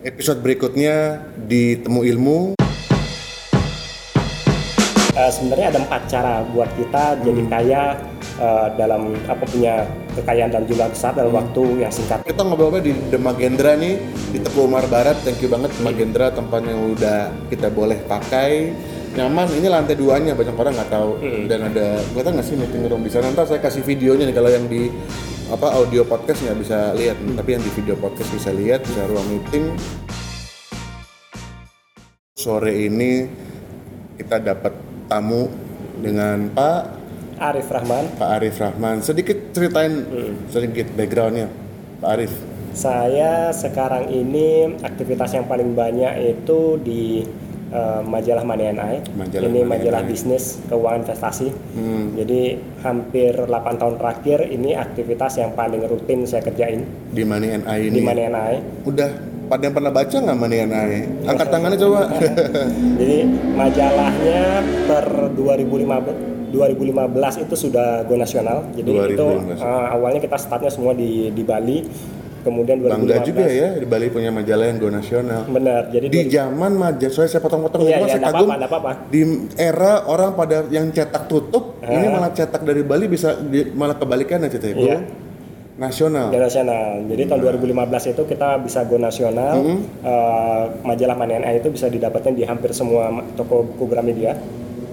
Episode berikutnya di Temu Ilmu. Uh, sebenarnya ada empat cara buat kita jadi kaya uh, dalam apa punya kekayaan dan jumlah besar dalam waktu yang singkat. Kita ngobrol-ngobrol di The Magendra nih di Teguh Umar Barat. Thank you banget Magendra tempat yang udah kita boleh pakai nyaman ini lantai duanya banyak orang nggak tahu Hmm. dan ada kelihatan nggak sih meeting room di sana ntar saya kasih videonya nih kalau yang di apa audio podcast nggak bisa lihat. Tapi yang di video podcast bisa lihat bisa ruang meeting. Sore ini kita dapat tamu dengan Pak Arif Rahman, Pak Arif Rahman. Sedikit ceritain sedikit backgroundnya Pak Arif. Saya sekarang ini aktivitas yang paling banyak itu di uh, majalah Money and I. Majalah ini Money majalah bisnis keuangan investasi. Hmm. Jadi hampir 8 tahun terakhir ini aktivitas yang paling rutin saya kerjain di Money and I ini di Money and I. udah pada yang pernah baca nggak Money and I angkat tangannya coba Jadi majalahnya per 2015 2015 itu sudah go nasional. Jadi itu 2015. uh, awalnya kita startnya semua di di Bali. Kemudian 2015 bangga juga ya di Bali punya majalah yang go nasional Benar. Jadi di zaman majalah saya potong-potong Iya, cuma iya, saya kagum nggak apa-apa. di era orang pada yang cetak tutup ini Ah. malah cetak dari Bali bisa di- malah kebalikannya cetak go Iya. nasional Go nasional. Jadi tahun 2015 itu kita bisa go nasional. Mm-hmm. Eh, majalah I itu bisa didapatkan di hampir semua toko buku Gramedia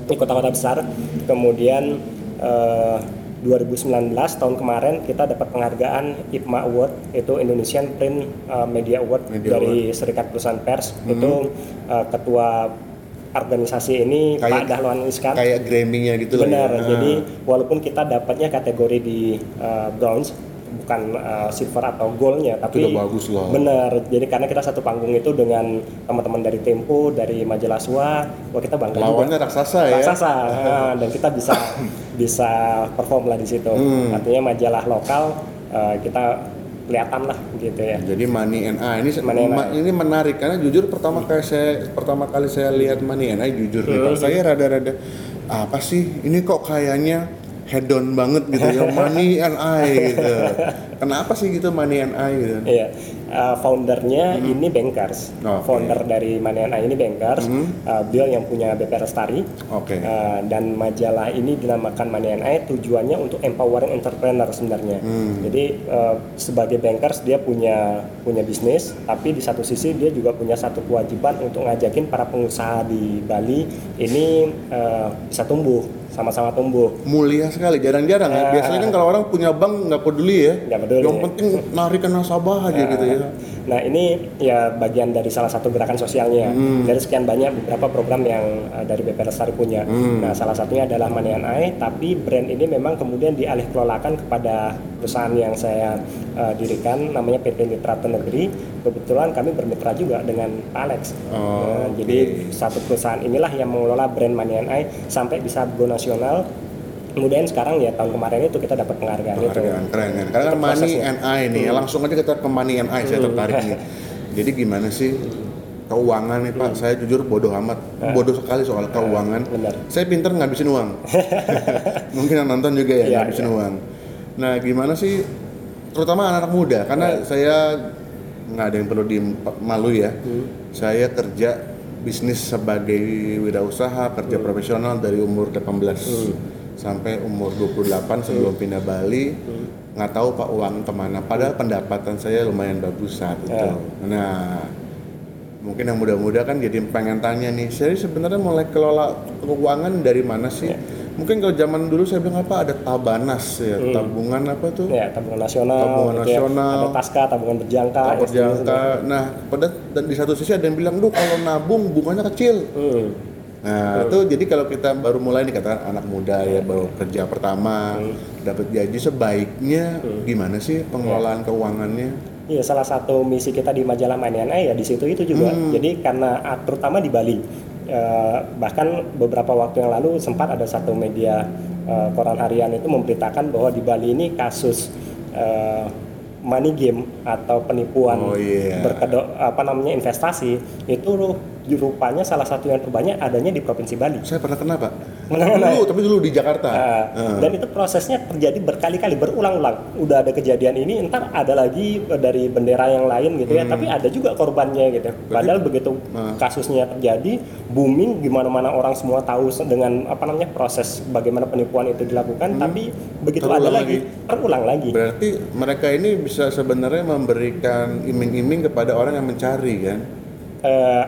di kota-kota besar. Kemudian eh, 2019 tahun kemarin kita dapat penghargaan IPMA Award itu Indonesian Print eh, Media Award Media dari Serikat Perusahaan Pers. Itu eh, ketua organisasi ini Kayak- Pak Dahlan Iskan. kayak Grammy-nya gitu lah Benar. ya. Jadi walaupun kita dapatnya kategori di uh, bronze bukan uh, silver atau goldnya tapi udah bagus loh. Benar. Jadi karena kita satu panggung itu dengan teman-teman dari Tempo, dari majalah Sua, wah kita bangga juga. lawannya raksasa ya Raksasa. Ah, dan kita bisa bisa perform lah di situ. Hmm. Artinya majalah lokal uh, kita kelihatan lah gitu ya. Jadi Money and I ini Money and ma- ini menarik karena jujur pertama kali saya pertama kali saya lihat Money and I jujur nih Pak, saya rada-rada apa sih ini kok kayaknya head on banget gitu ya Money and I gitu. Kenapa sih gitu Money and I gitu? Iya, Uh, foundernya ini bankers. Hmm. Oke. Founder dari I ini bankers. Hmm. Uh, beliau yang punya BP Lestari. Oke. Uh, dan majalah ini dinamakan I tujuannya untuk empowering entrepreneur sebenarnya. Hmm. Jadi uh, sebagai bankers dia punya punya bisnis, tapi di satu sisi dia juga punya satu kewajiban untuk ngajakin para pengusaha di Bali ini uh, bisa tumbuh, sama-sama tumbuh. Mulia sekali, jarang-jarang ya. Ah. Biasanya kan kalau orang punya bank nggak peduli ya. Nggak peduli. Yang penting narikan nasabah aja gitu ya. Nah ini ya bagian dari salah satu gerakan sosialnya. Hmm. Dari sekian banyak beberapa program yang uh, dari BP Lestari punya. Hmm. Nah salah satunya adalah Money and I, tapi brand ini memang kemudian dialih kelolakan kepada perusahaan yang saya uh, dirikan, namanya PT Mitra Negeri. Kebetulan kami bermitra juga dengan Pak Alex. Oh, Nah, oke. Jadi satu perusahaan inilah yang mengelola brand Money and I sampai bisa go nasional. Kemudian sekarang ya tahun kemarin itu kita dapat penghargaan, itu. Penghargaan keren kan. Karena kan Itu Money and I nih, ya, langsung aja kita ke Money and I saya tertarik nih. Jadi gimana sih keuangan nih Pak? Saya jujur bodoh amat, bodoh sekali soal keuangan. benar. Saya pinter ngabisin uang. Mungkin yang nonton juga ya Iya, ngabisin iya. uang. Nah gimana sih, terutama anak-anak muda, karena saya nggak ada yang perlu dimalu ya. Saya kerja bisnis sebagai wirausaha, kerja profesional dari umur 18 sampai umur 28 sebelum pindah Bali. Nggak tahu Pak uang ke mana. Padahal pendapatan saya lumayan bagus saat itu. Ya. Nah, mungkin yang muda-muda kan jadi pengen tanya nih, saya sebenarnya mulai kelola keuangan dari mana sih? Mungkin kalau zaman dulu saya bilang apa ada tabanas ya, tabungan apa tuh? Ya, tabungan nasional, Tabungan gitu ya. nasional. ada taska, tabungan berjangka, Tabungan berjangka. Nah, pada dan di satu sisi ada yang bilang, "Duh, kalau nabung bunganya kecil." Hmm. Nah, itu jadi kalau kita baru mulai nih katakan anak muda ya baru kerja pertama, dapat gaji sebaiknya gimana sih pengelolaan keuangannya? Iya, salah satu misi kita di majalah Maniana ya di situ itu juga. Hmm. Jadi karena terutama di Bali, eh, bahkan beberapa waktu yang lalu sempat ada satu media eh, koran harian itu memberitakan bahwa di Bali ini kasus eh, money game atau penipuan Oh, iya. berkedok apa namanya investasi itu rupanya salah satu yang terbanyak adanya di provinsi Bali. Saya pernah kena, Pak. Dulu, tapi dulu di Jakarta. Nah, Heeh. Dan itu prosesnya terjadi berkali-kali, berulang-ulang. Udah ada kejadian ini, entar ada lagi dari bendera yang lain gitu ya. Hmm. Tapi ada juga korbannya gitu. Padahal begitu Nah. kasusnya terjadi, booming, gimana mana orang semua tahu dengan apa namanya proses bagaimana penipuan itu dilakukan. Tapi begitu Hmm. Terulang ada lagi, lagi. terulang lagi. Berarti mereka ini bisa sebenarnya memberikan iming-iming kepada orang yang mencari kan? Eh,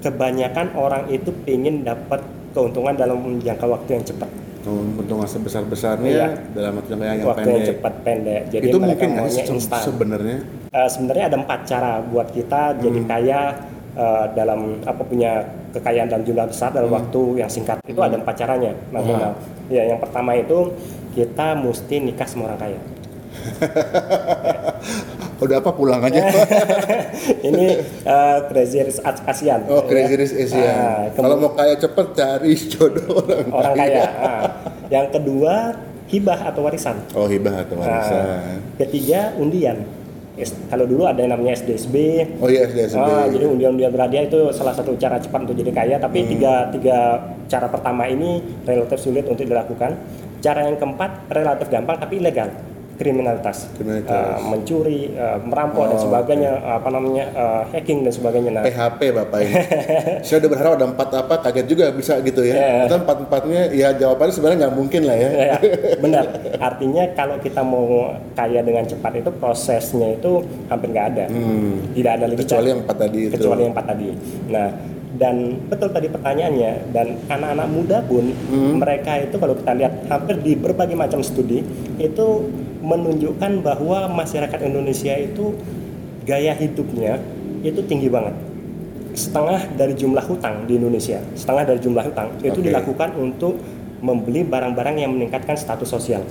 kebanyakan orang itu ingin dapat keuntungan dalam jangka waktu yang cepat, Keuntungan sebesar-besarnya Iya. dalam waktu yang yang waktu yang pendek. cepat pendek. Jadi itu mungkin nggak maunya instan. sebenarnya? Eh, sebenarnya ada empat cara buat kita jadi Hmm. kaya eh, dalam apa punya kekayaan dalam jumlah besar dalam Hmm. waktu yang singkat itu ada empat caranya Mas Donald. Ya yang pertama itu kita mesti nikah sama orang kaya. Udah apa pulang aja? Ini eh, Crazy Rich Asian. oh, Crazy Rich Ah, Asian. Kalau mau kaya cepet cari jodoh orang, orang kaya. Ah. Yang kedua hibah atau warisan. Oh, hibah atau Ah. warisan. Ketiga undian. Kalau dulu ada yang namanya SDSB, Oh iya, SDSB. Ah, jadi undian-undian berhadiah itu salah satu cara cepat untuk jadi kaya. Tapi Hmm. tiga tiga cara pertama ini relatif sulit untuk dilakukan. Cara yang keempat relatif gampang tapi ilegal, kriminalitas, Kriminalitas. Ah, mencuri, ah, merampok dan Oh, sebagainya, apa namanya ah, hacking dan sebagainya. Nah, PHP bapak ini. Saya udah berharap ada empat apa, kaget juga bisa gitu ya. Iya. Kita empat empatnya, ya jawabannya sebenarnya nggak mungkin lah ya. ya, benar. Artinya kalau kita mau kaya dengan cepat itu prosesnya itu hampir nggak ada. Tidak ada lagi Hmm. Kecuali yang empat tadi itu. kecuali yang empat tadi. Nah, dan betul tadi pertanyaannya dan anak-anak muda pun Hmm. mereka itu kalau kita lihat hampir di berbagai macam studi itu menunjukkan bahwa masyarakat Indonesia itu gaya hidupnya itu tinggi banget. Setengah dari jumlah hutang di Indonesia, setengah dari jumlah hutang itu Oke. dilakukan untuk membeli barang-barang yang meningkatkan status sosial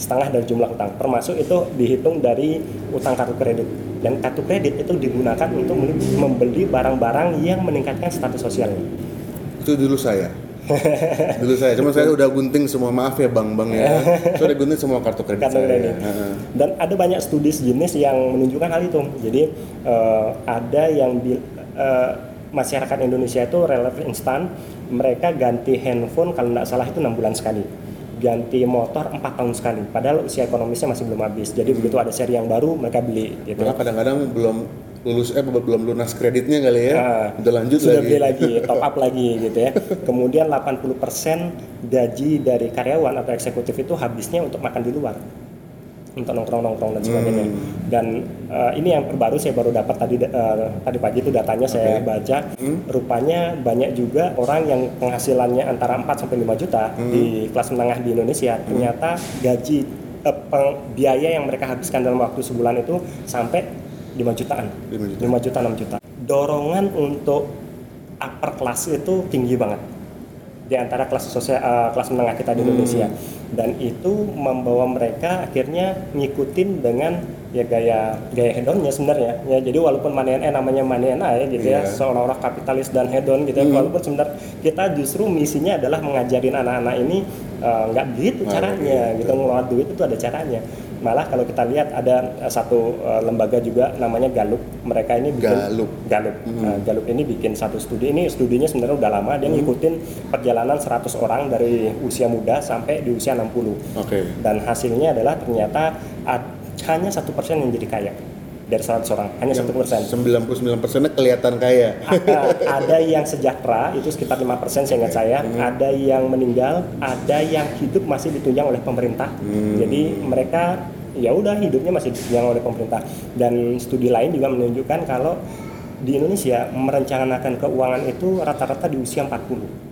setengah dari jumlah utang termasuk itu dihitung dari utang kartu kredit dan kartu kredit itu digunakan untuk membeli- membeli barang-barang yang meningkatkan status sosialnya Itu dulu saya. Dulu saya, cuma saya udah gunting semua maaf ya bang bang ya. Saya udah gunting semua kartu kredit kartu saya. kredit Heeh. dan ada banyak studi sejenis yang menunjukkan hal itu jadi eh, ada yang bi- eh, masyarakat Indonesia itu relatif instan mereka ganti handphone kalau tidak salah itu enam bulan sekali ganti motor empat tahun sekali padahal usia ekonomisnya masih belum habis jadi begitu ada seri yang baru mereka beli gitu Malah kadang-kadang belum lulus eh belum lunas kreditnya kali ya. Ah, udah lanjut sudah lagi. beli lagi, top up lagi gitu ya. Kemudian 80% gaji dari karyawan atau eksekutif itu habisnya untuk makan di luar. Untuk nongkrong-nongkrong dan sebagainya. Hmm. Dan eh, ini yang terbaru saya baru dapat tadi eh, tadi pagi itu datanya saya Oke. baca. Hmm. Rupanya banyak juga orang yang penghasilannya antara 4 sampai 5 juta Hmm. di kelas menengah di Indonesia. Ternyata gaji peng- biaya yang mereka habiskan dalam waktu sebulan itu sampai 5 jutaan. 5 juta. 5 juta 6 juta dorongan untuk upper class itu tinggi banget di antara kelas sosial eh, kelas menengah kita di Indonesia dan itu membawa mereka akhirnya ngikutin dengan ya gaya gaya hedonnya sebenarnya ya jadi walaupun money eh namanya money and I gitu ya Iya. seolah-olah kapitalis dan hedon gitu ya walaupun sebenarnya kita justru misinya adalah mengajarin anak-anak ini eh, nggak begitu Nggak caranya begitu. gitu ngelola duit itu ada caranya malah kalau kita lihat ada eh, satu eh, lembaga juga namanya Gallup mereka ini bikin Gallup. Gallup. Nah, Gallup ini bikin satu studi. Ini studinya sebenarnya udah lama. Dia ngikutin perjalanan 100 orang dari usia muda sampai di usia 60 Oke. dan hasilnya adalah ternyata hanya satu persen yang jadi kaya dari 100 orang hanya satu persen. 99 persennya kelihatan kaya. ada, ada yang sejahtera itu sekitar 5% seingat saya ada yang meninggal ada yang hidup masih ditunjang oleh pemerintah. Jadi mereka ya udah hidupnya masih ditunjang oleh pemerintah. Dan studi lain juga menunjukkan kalau di Indonesia merencanakan keuangan itu rata-rata di usia 40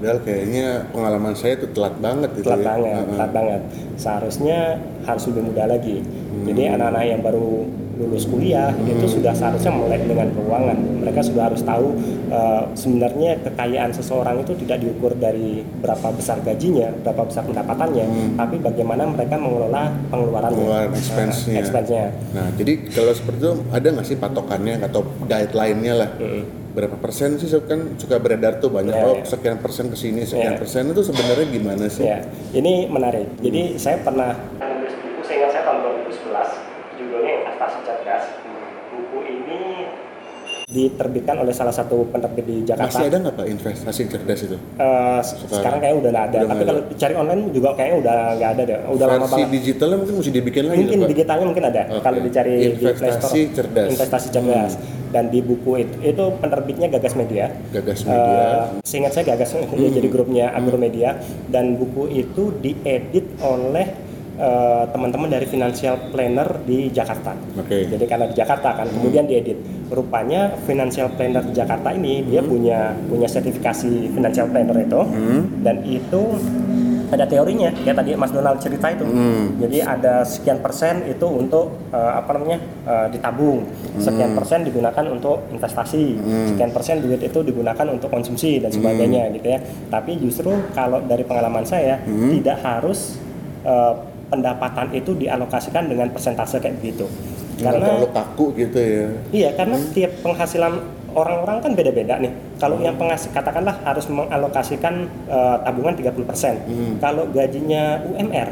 Padahal kayaknya pengalaman saya itu telat banget gitu telat ya. banget, Heeh. telat banget. Seharusnya harus lebih muda lagi. Jadi anak-anak yang baru lulus kuliah itu sudah seharusnya melek dengan keuangan. Mereka sudah harus tahu eh, sebenarnya kekayaan seseorang itu tidak diukur dari berapa besar gajinya, berapa besar pendapatannya, tapi bagaimana mereka mengelola pengeluarannya, Pengeluaran expense-nya. Expense-nya. Nah, jadi kalau seperti itu ada nggak sih patokannya atau guideline-nya lah? Berapa persen sih kan suka beredar tuh banyak Ya, oh ya. sekian persen ke sini, sekian Ya. persen itu sebenarnya gimana sih? Ya, ini menarik. Jadi saya pernah menulis buku, saya ingat saya tahun 2011, judulnya Investasi Cerdas. Buku ini diterbitkan oleh salah satu penerbit di Jakarta. Masih ada nggak Pak investasi cerdas itu? Eh, sekarang kayaknya udah nggak ada. Udah Tapi kalau cari online juga kayaknya udah nggak ada deh. Udah lama Versi banget. digitalnya mungkin mesti dibikin lagi Mungkin Pak. digitalnya mungkin ada. Oke. Kalau dicari di Play Investasi Store. cerdas. Hmm. Investasi cerdas. Dan di buku itu, itu penerbitnya Gagas Media. Gagas Media. Eh, seingat saya Gagas dia jadi grupnya Agromedia dan buku itu diedit oleh eh, teman-teman dari financial planner di Jakarta. Oke. Jadi karena di Jakarta kan, kemudian diedit. Rupanya financial planner di Jakarta ini dia punya punya sertifikasi financial planner itu, dan itu ada teorinya. Kayak tadi Mas Donald cerita itu. Jadi ada sekian persen itu untuk eh, apa namanya eh, ditabung, sekian persen digunakan untuk investasi, sekian persen duit itu digunakan untuk konsumsi dan sebagainya gitu ya. Tapi justru kalau dari pengalaman saya tidak harus eh, pendapatan itu dialokasikan dengan persentase kayak begitu. Karena terlalu kaku gitu ya. Iya, karena tiap penghasilan orang-orang kan beda-beda nih. Kalau yang penghasil katakanlah harus mengalokasikan eh, tabungan 30%. Kalau gajinya UMR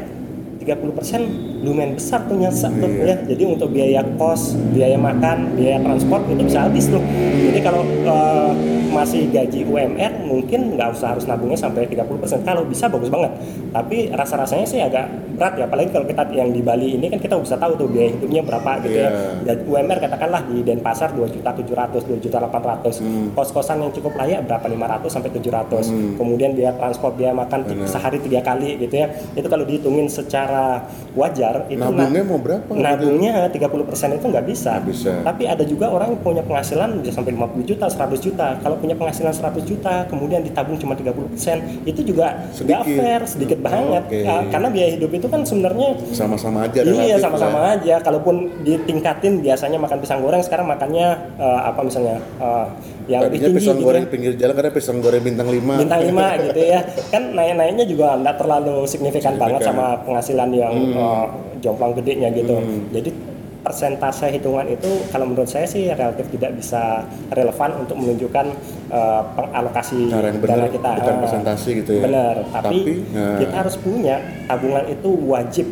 30% lumayan besar tuh nyesek tuh ya. Jadi untuk biaya kos, biaya makan, biaya transport itu bisa habis tuh. Jadi kalau eh, masih gaji UMR mungkin nggak usah harus nabungnya sampai 30%. Kalau bisa bagus banget. Tapi rasa-rasanya sih agak berat ya. Apalagi kalau kita yang di Bali ini kan kita bisa tahu tuh biaya hidupnya berapa gitu ya. Iya. Dan UMR katakanlah di Denpasar 2 juta 700, 2 juta 800. Kos-kosan yang cukup layak berapa 500 sampai 700. Kemudian biaya transport, biaya makan sehari tiga kali gitu ya. Itu kalau dihitungin secara wajar itu Nabungnya na- mau berapa? gitu? Nabungnya 30% itu nggak bisa. Nggak bisa. Tapi ada juga orang yang punya penghasilan bisa sampai 50 juta, 100 juta. Kalau punya penghasilan 100 juta, kemudian ditabung cuma 30%, itu juga nggak Sedikit. fair, sedikit Oh, banget. oke. Ya, karena biaya hidup itu kan sebenarnya Sama-sama aja Iya relatif sama-sama lah. aja. Kalaupun ditingkatin biasanya makan pisang goreng sekarang makannya eh, apa misalnya eh, yang lebih tinggi pisang gitu. goreng pinggir jalan karena pisang goreng bintang 5. Bintang 5 gitu ya. Kan naik-naiknya juga nggak terlalu signifikan, banget Signifikan. sama penghasilan yang eh, jomplang gedenya gitu. Jadi persentase hitungan itu kalau menurut saya sih relatif tidak bisa relevan untuk menunjukkan eh, pengalokasi yang dana kita. bukan Ah. persentase gitu ya. Benar, tapi, Tapi, nah. kita harus punya tabungan itu wajib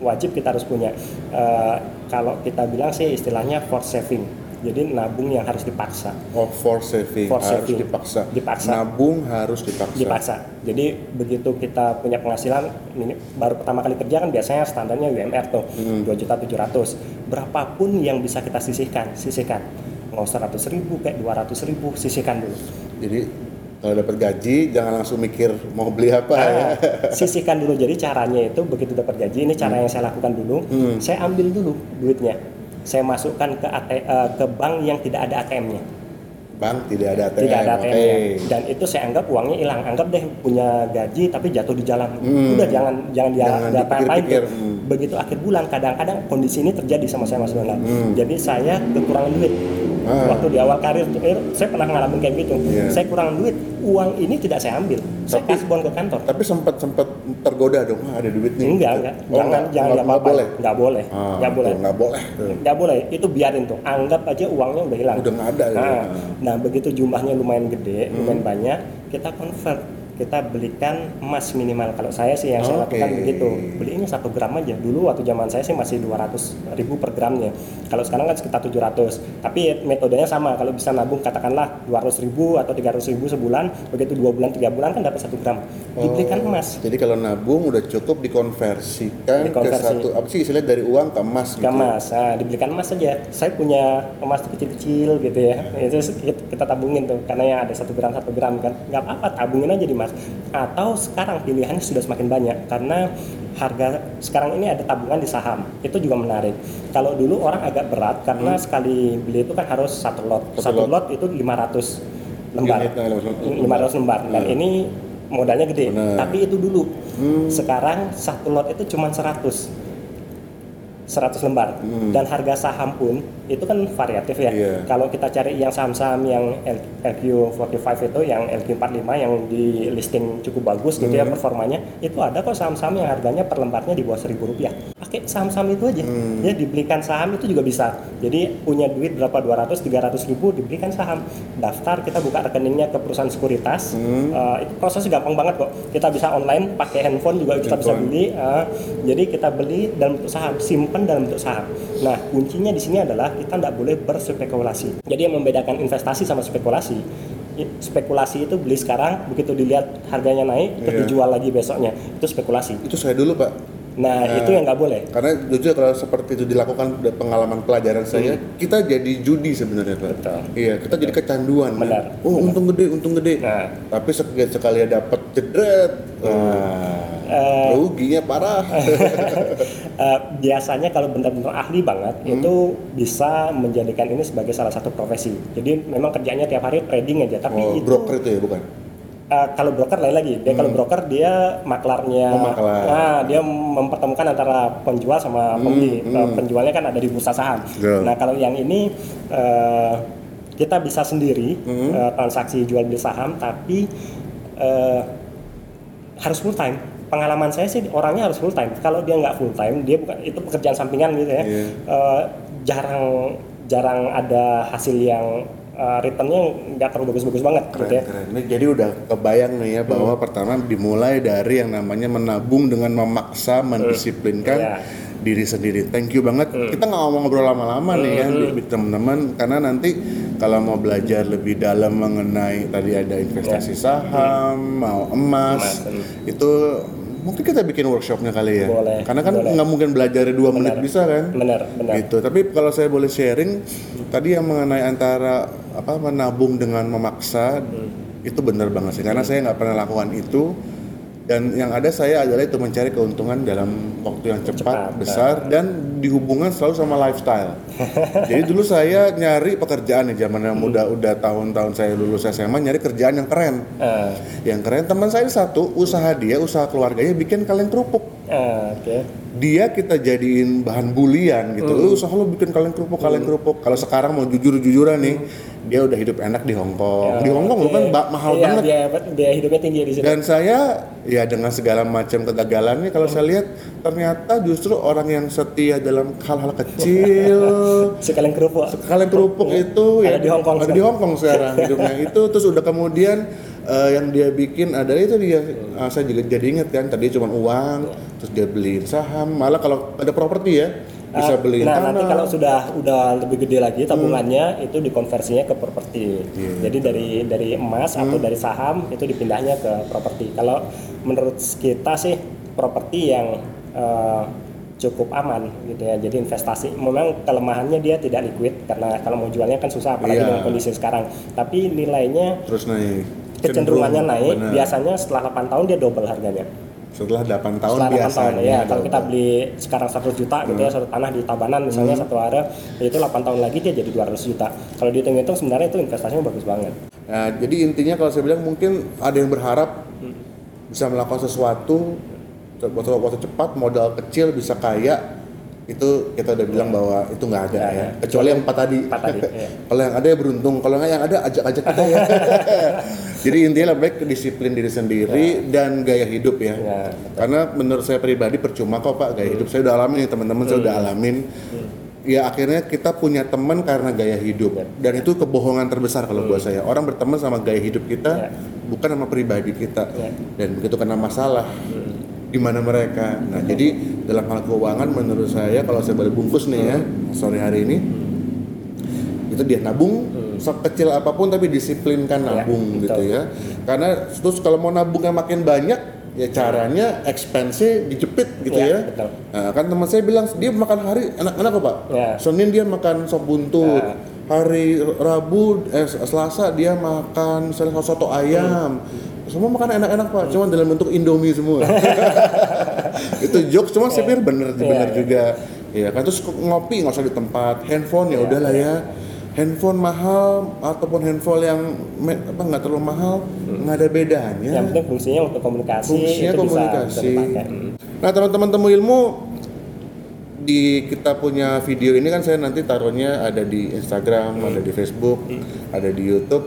wajib kita harus punya. Eh, kalau kita bilang sih istilahnya for saving. Jadi nabung yang harus dipaksa. Oh, for saving For harus saving. dipaksa. Dipaksa. Nabung harus dipaksa. Dipaksa. Jadi begitu kita punya penghasilan ini baru pertama kali kerja kan biasanya standarnya UMR tuh Hmm. 2 juta 700. Berapapun yang bisa kita sisihkan, sisihkan. Mau 100 ribu kayak 200 ribu, sisihkan dulu. Jadi kalau dapat gaji jangan langsung mikir mau beli apa ya. Ah, sisihkan dulu. Jadi caranya itu begitu dapat gaji, ini cara yang saya lakukan dulu. Hmm. Saya ambil dulu duitnya. Saya masukkan ke AT, eh, ke bank yang tidak ada ATM-nya. Bang, tidak ada ATM. Tidak ada Oke. ATM-nya. Dan itu saya anggap uangnya hilang. Anggap deh punya gaji tapi jatuh di jalan. Hmm. Udah jangan jangan dia tuh. Hmm. Begitu akhir bulan kadang-kadang kondisi ini terjadi sama saya Mas Donald. Hmm. Jadi saya kekurangan duit. Ah. Waktu di awal karir tuh, eh, saya pernah ngalamin kayak gitu. Iya. Saya kurang duit. Uang ini tidak saya ambil. Saya Tapi- kasih bon ke kantor. Tapi sempat sempat tergoda dong, ah, ada duit nih. Enggak, enggak. Oh, jangan enggak, jangan enggak, enggak boleh. Enggak boleh. Ah, Enggak boleh. Enggak boleh. tuh. Nggak boleh, itu biarin tuh. Anggap aja uangnya udah hilang. Udah nggak ada, Nah, ya. nah, begitu jumlahnya lumayan gede, Hmm. lumayan banyak, kita convert. Kita belikan emas minimal. Kalau saya sih yang saya Oke. lakukan begitu. Belinya satu gram aja. Dulu waktu zaman saya sih masih 200 ribu per gramnya. Kalau sekarang kan sekitar 700. Tapi metodenya sama. Kalau bisa nabung katakanlah 200 ribu atau 300 ribu sebulan, begitu dua bulan tiga bulan kan dapat satu gram. Dibelikan emas. Jadi kalau nabung udah cukup dikonversikan Dikonversi. ke satu apa sih istilahnya dari uang ke emas gitu. ke emas nah, dibelikan emas saja saya punya emas kecil-kecil gitu ya itu kita- tabungin tuh karena yang ada satu gram satu gram kan. Nggak apa-apa tabungin aja di emas atau sekarang pilihannya sudah semakin banyak karena harga sekarang ini ada tabungan di saham. Itu juga menarik. Kalau dulu orang agak berat karena sekali beli itu kan harus satu lot. Satu satu, lot. lot. itu 500 lembar. Unit, nah, 500 lembar. dan Hmm. ini modalnya gede. Benar. tapi itu dulu. Hmm. sekarang satu lot itu cuma 100 100 lembar Hmm. dan harga saham pun itu kan variatif ya. Iya. Kalau kita cari yang saham-saham yang L- LQ45 itu yang LQ45 yang di listing cukup bagus gitu ya Hmm. performanya, itu ada kok saham-saham yang harganya per lembarnya di bawah 1000 rupiah. Pakai saham-saham itu aja. Hmm. Ya dibelikan saham itu juga bisa. Jadi punya duit berapa 200 300 ribu dibelikan saham. Daftar kita buka rekeningnya ke perusahaan sekuritas. Hmm. Uh, itu prosesnya gampang banget kok. Kita bisa online pakai handphone juga kita bisa Handphone. beli. uh, jadi kita beli dalam bentuk saham, simpen disimpan dalam bentuk saham. Nah, kuncinya di sini adalah kita tidak boleh berspekulasi. Jadi yang membedakan investasi sama spekulasi, spekulasi itu beli sekarang, begitu dilihat harganya naik, terus Iya. dijual lagi besoknya, itu spekulasi. Itu saya dulu pak. Nah, Nah. itu yang nggak boleh. Karena jujur kalau seperti itu dilakukan dari pengalaman pelajaran saya, kita jadi judi sebenarnya pak. Hmm. Betul. Iya, kita jadi kecanduan. kan? Benar. Oh untung gede, untung gede. Nah. Tapi sekali sekali dapat jedret, wah, Eh. ruginya parah. Eh, biasanya kalau benar-benar ahli banget Hmm. itu bisa menjadikan ini sebagai salah satu profesi. Jadi memang kerjanya tiap hari trading aja, tapi oh, itu broker itu ya bukan? eh, kalau broker lain lagi. Dia kalau broker dia maklarnya. Hmm. Oh, maklar. Nah, dia mempertemukan antara penjual sama pembeli. Eh, penjualnya kan ada di bursa saham. Hmm, Betul. Nah, kalau yang ini eh, kita bisa sendiri Hmm. eh, transaksi jual beli saham, tapi eh, harus full time. Pengalaman saya sih orangnya harus full time. Kalau dia nggak full time, dia bukan itu pekerjaan sampingan gitu ya. Iya. Eh, jarang jarang ada hasil yang eh, returnnya nggak terlalu bagus-bagus banget gitu Keren, ya. keren. Ini jadi udah kebayang nih ya bahwa Hmm. pertama dimulai dari yang namanya menabung dengan memaksa, mendisiplinkan Iya. diri sendiri. Thank you banget. Kita nggak ngomong ngobrol lama-lama nih ya, Hmm. teman-teman, karena nanti kalau mau belajar lebih dalam mengenai tadi ada investasi saham, mau emas, Emas, hmm. itu mungkin kita bikin workshopnya kali ya. Boleh, Karena kan nggak mungkin belajar dua menit bisa kan? Benar, benar. gitu. Tapi kalau saya boleh sharing tadi yang mengenai antara apa menabung dengan memaksa itu benar banget sih. Karena saya nggak pernah lakukan itu dan yang ada saya adalah itu mencari keuntungan dalam waktu yang cepat, Cepat, besar dan dihubungkan selalu sama lifestyle. Jadi dulu saya nyari pekerjaan nih zaman yang muda udah tahun-tahun saya lulus SMA nyari kerjaan yang keren. Eh, yang keren teman saya satu usaha dia usaha keluarganya bikin kaleng kerupuk. Eh, Oke. dia kita jadiin bahan bulian gitu. Lu usaha lu bikin kaleng kerupuk, kaleng kerupuk. Kalau sekarang mau jujur-jujuran nih, dia udah hidup enak di Hong Kong. di Hong Kong lu kan ba- mahal Iya, banget. Biaya, biaya hidupnya tinggi di situ. Dan saya ya dengan segala macam kegagalannya kalau saya lihat ternyata justru orang yang setia dalam hal-hal kecil Sekalian kerupuk. kaleng kerupuk itu Ada di Hong Kong ada di Hong Kong sekarang hidupnya itu terus udah kemudian eh, yang dia bikin ada itu dia Ah, saya juga jadi inget kan tadi cuma uang terus dia beliin saham malah kalau ada properti ya bisa Ah, beliin nah tanah nanti kalau sudah udah lebih gede lagi tabungannya itu dikonversinya ke properti. Iya. Jadi dari dari emas atau dari saham itu dipindahnya ke properti. Kalau menurut kita sih properti yang eh, cukup aman gitu ya. Jadi investasi memang kelemahannya dia tidak liquid karena kalau mau jualnya kan susah apalagi Iya. dengan kondisi sekarang. Tapi nilainya terus naik kecenderungannya Cenderung, naik. benar. Biasanya setelah 8 tahun dia double harganya. Setelah 8 tahun setelah 8 biasa tahun ya kalau kita beli sekarang 100 juta gitu ya satu tanah di Tabanan misalnya satu area itu 8 tahun lagi dia jadi 200 juta. Kalau dihitung-hitung sebenarnya itu investasinya bagus banget. Nah, jadi intinya kalau saya bilang mungkin ada yang berharap bisa melakukan sesuatu waktu, waktu cepat, modal kecil bisa kaya, itu kita udah bilang bahwa itu nggak ada ya. ada. Kecuali yang empat tadi. Empat tadi, iya. kalau yang ada ya beruntung, kalau nggak yang ada ajak-ajak kita ya. jadi intinya lebih baik disiplin diri sendiri dan gaya hidup ya. Ya, Karena menurut saya pribadi percuma kok Pak gaya hidup. Saya udah alamin nih teman-teman, saya udah alamin. Ya akhirnya kita punya teman karena gaya hidup dan itu kebohongan terbesar kalau buat saya. Orang berteman sama gaya hidup kita Ya. bukan sama pribadi kita. Ya. Dan begitu kena masalah di mana mereka. Nah, jadi dalam hal keuangan menurut saya kalau saya boleh bungkus nih ya sore hari ini itu dia nabung sekecil apa pun tapi disiplinkan Ya, nabung betul. gitu ya. Karena terus kalau mau nabungnya makin banyak ya caranya expense dijepit gitu Ya, ya. betul. Nah, kan teman saya bilang dia makan hari enak-enak kok pak. Ya. Senin dia makan sop buntut, Ya. hari Rabu, eh Selasa dia makan misalnya soto ayam. Semua makan enak-enak pak, cuma dalam bentuk Indomie semua. itu jokes cuma saya pikir bener Ya, bener ya. juga. Ya kan terus ngopi nggak usah di tempat, handphone ya Ya, udahlah ya. Handphone mahal ataupun handphone yang apa nggak terlalu mahal nggak ada bedanya. yang penting fungsinya untuk komunikasi Fungsinya itu komunikasi. bisa Hmm. Nah teman-teman temu ilmu di kita punya video ini kan saya nanti taruhnya ada di Instagram, ada di Facebook, ada di YouTube.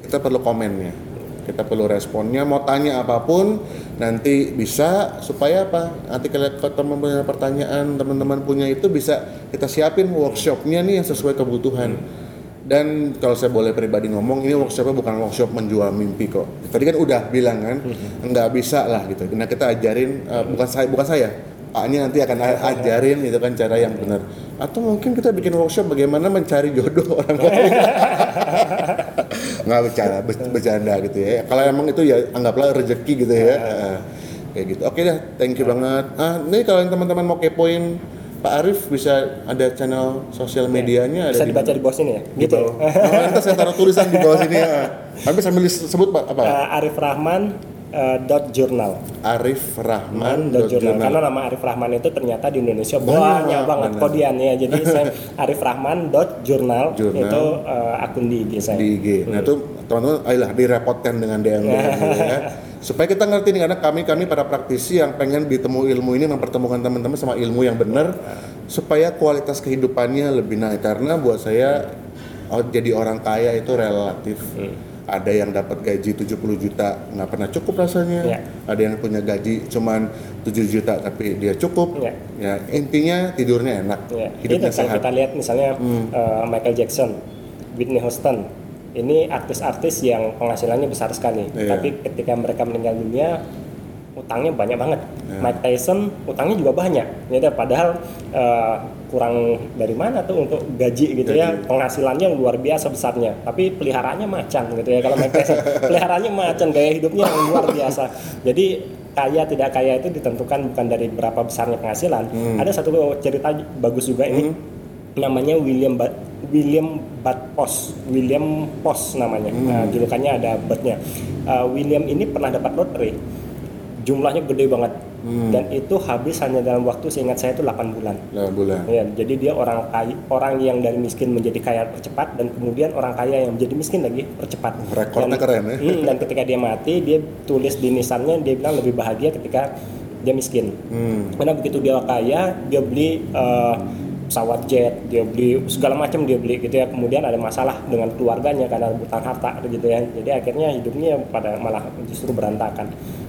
Kita perlu komennya, kita perlu responnya. Mau tanya apa pun nanti bisa supaya apa? Nanti kalau teman punya pertanyaan, teman-teman punya itu bisa kita siapin workshopnya nih yang sesuai kebutuhan. Dan kalau saya boleh pribadi ngomong, ini workshopnya bukan workshop menjual mimpi kok. Tadi kan udah bilang kan, nggak bisa lah gitu. Nah kita ajarin, eh, bukan saya, bukan saya, A-nya nanti akan ajarin gitu kan cara yang benar. Atau mungkin kita bikin workshop bagaimana mencari jodoh orang lain. Nggak bercanda, ber- bercanda gitu ya. Kalau emang itu ya anggaplah rezeki gitu ya. Eh, Kayak gitu. Oke dah, thank you banget. Ah, ini kalau yang teman-teman mau kepoin Pak Arif bisa ada channel sosial medianya Bisa ada di dibaca di bawah sini ya. Gitu. Oh, nanti saya taruh tulisan di bawah sini ya. Tapi sambil disebut Pak apa? Eh, Arif Rahman eh, dot journal. Arif Rahman. dot journal. Karena nama Arif Rahman itu ternyata di Indonesia Banyak, banyak, banget kodiannya. Jadi saya Arif Rahman dot Journal. itu eh, akun di IG saya. di IG. Nah itu teman-teman, ayolah direpotkan dengan DM ya. Supaya kita ngerti nih karena kami kami para praktisi yang pengen ditemu ilmu ini mempertemukan teman-teman sama ilmu yang benar supaya kualitas kehidupannya lebih naik karena buat saya oh, jadi orang kaya itu relatif. Ada yang dapat gaji 70 juta nggak pernah cukup rasanya. Ya. Ada yang punya gaji cuman 7 juta tapi dia cukup. Ya. Ya, intinya tidurnya enak, Ya, hidupnya sehat. kita lihat misalnya Hmm. eh, Michael Jackson, Whitney Houston, ini artis-artis yang penghasilannya besar sekali. Iya. Tapi ketika mereka meninggal dunia, utangnya banyak banget. Ya. Mike Tyson utangnya juga banyak. Gitu, padahal eh, kurang dari mana tuh untuk gaji gitu ya, Gaji. penghasilannya yang luar biasa besarnya. Tapi peliharaannya macan gitu ya. Kalau Mike Tyson peliharaannya macan, gaya hidupnya yang luar biasa. Jadi kaya tidak kaya itu ditentukan bukan dari berapa besarnya penghasilan. Hmm. Ada satu cerita bagus juga ini namanya William ba William Batpos William Pos namanya Hmm. Nah, julukannya ada Batnya Uh, William ini pernah dapat lotre jumlahnya gede banget Hmm. dan itu habis hanya dalam waktu seingat saya itu 8 bulan 8 bulan. Ya, jadi dia orang kaya, orang yang dari miskin menjadi kaya percepat dan kemudian orang kaya yang menjadi miskin lagi percepat. Rekornya Dan- keren ya. Hmm, dan ketika dia mati, dia tulis di nisannya dia bilang lebih bahagia ketika dia miskin. Hmm. Karena begitu dia kaya, dia beli eh, pesawat jet, dia beli segala macam dia beli gitu ya. Kemudian ada masalah dengan keluarganya karena rebutan harta gitu ya. Jadi akhirnya hidupnya pada malah justru berantakan.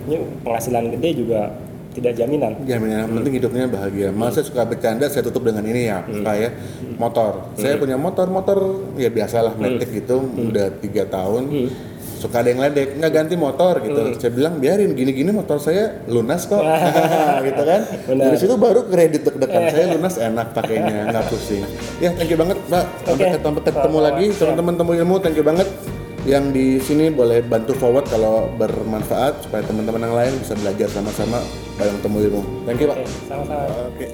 Ini penghasilan gede juga tidak jaminan. Jaminan yang penting hidupnya bahagia. Malah saya suka bercanda, saya tutup dengan ini ya, kayak motor. Saya punya motor, motor ya biasalah metik gitu, udah tiga tahun. Suka ada yang ledek, nggak ganti motor gitu. Saya bilang biarin, gini-gini motor saya lunas kok, gitu kan. Benar. Dari situ baru kredit deg-degan. saya lunas enak pakainya, nggak pusing. Ya, thank you banget, Mbak. Sampai Oke. ketemu, ketemu lagi, teman-teman temu ilmu, thank you banget. Yang di sini boleh bantu forward kalau bermanfaat supaya teman-teman yang lain bisa belajar sama-sama bareng temu ilmu. Thank you, Pak. Oke, sama-sama. Oke.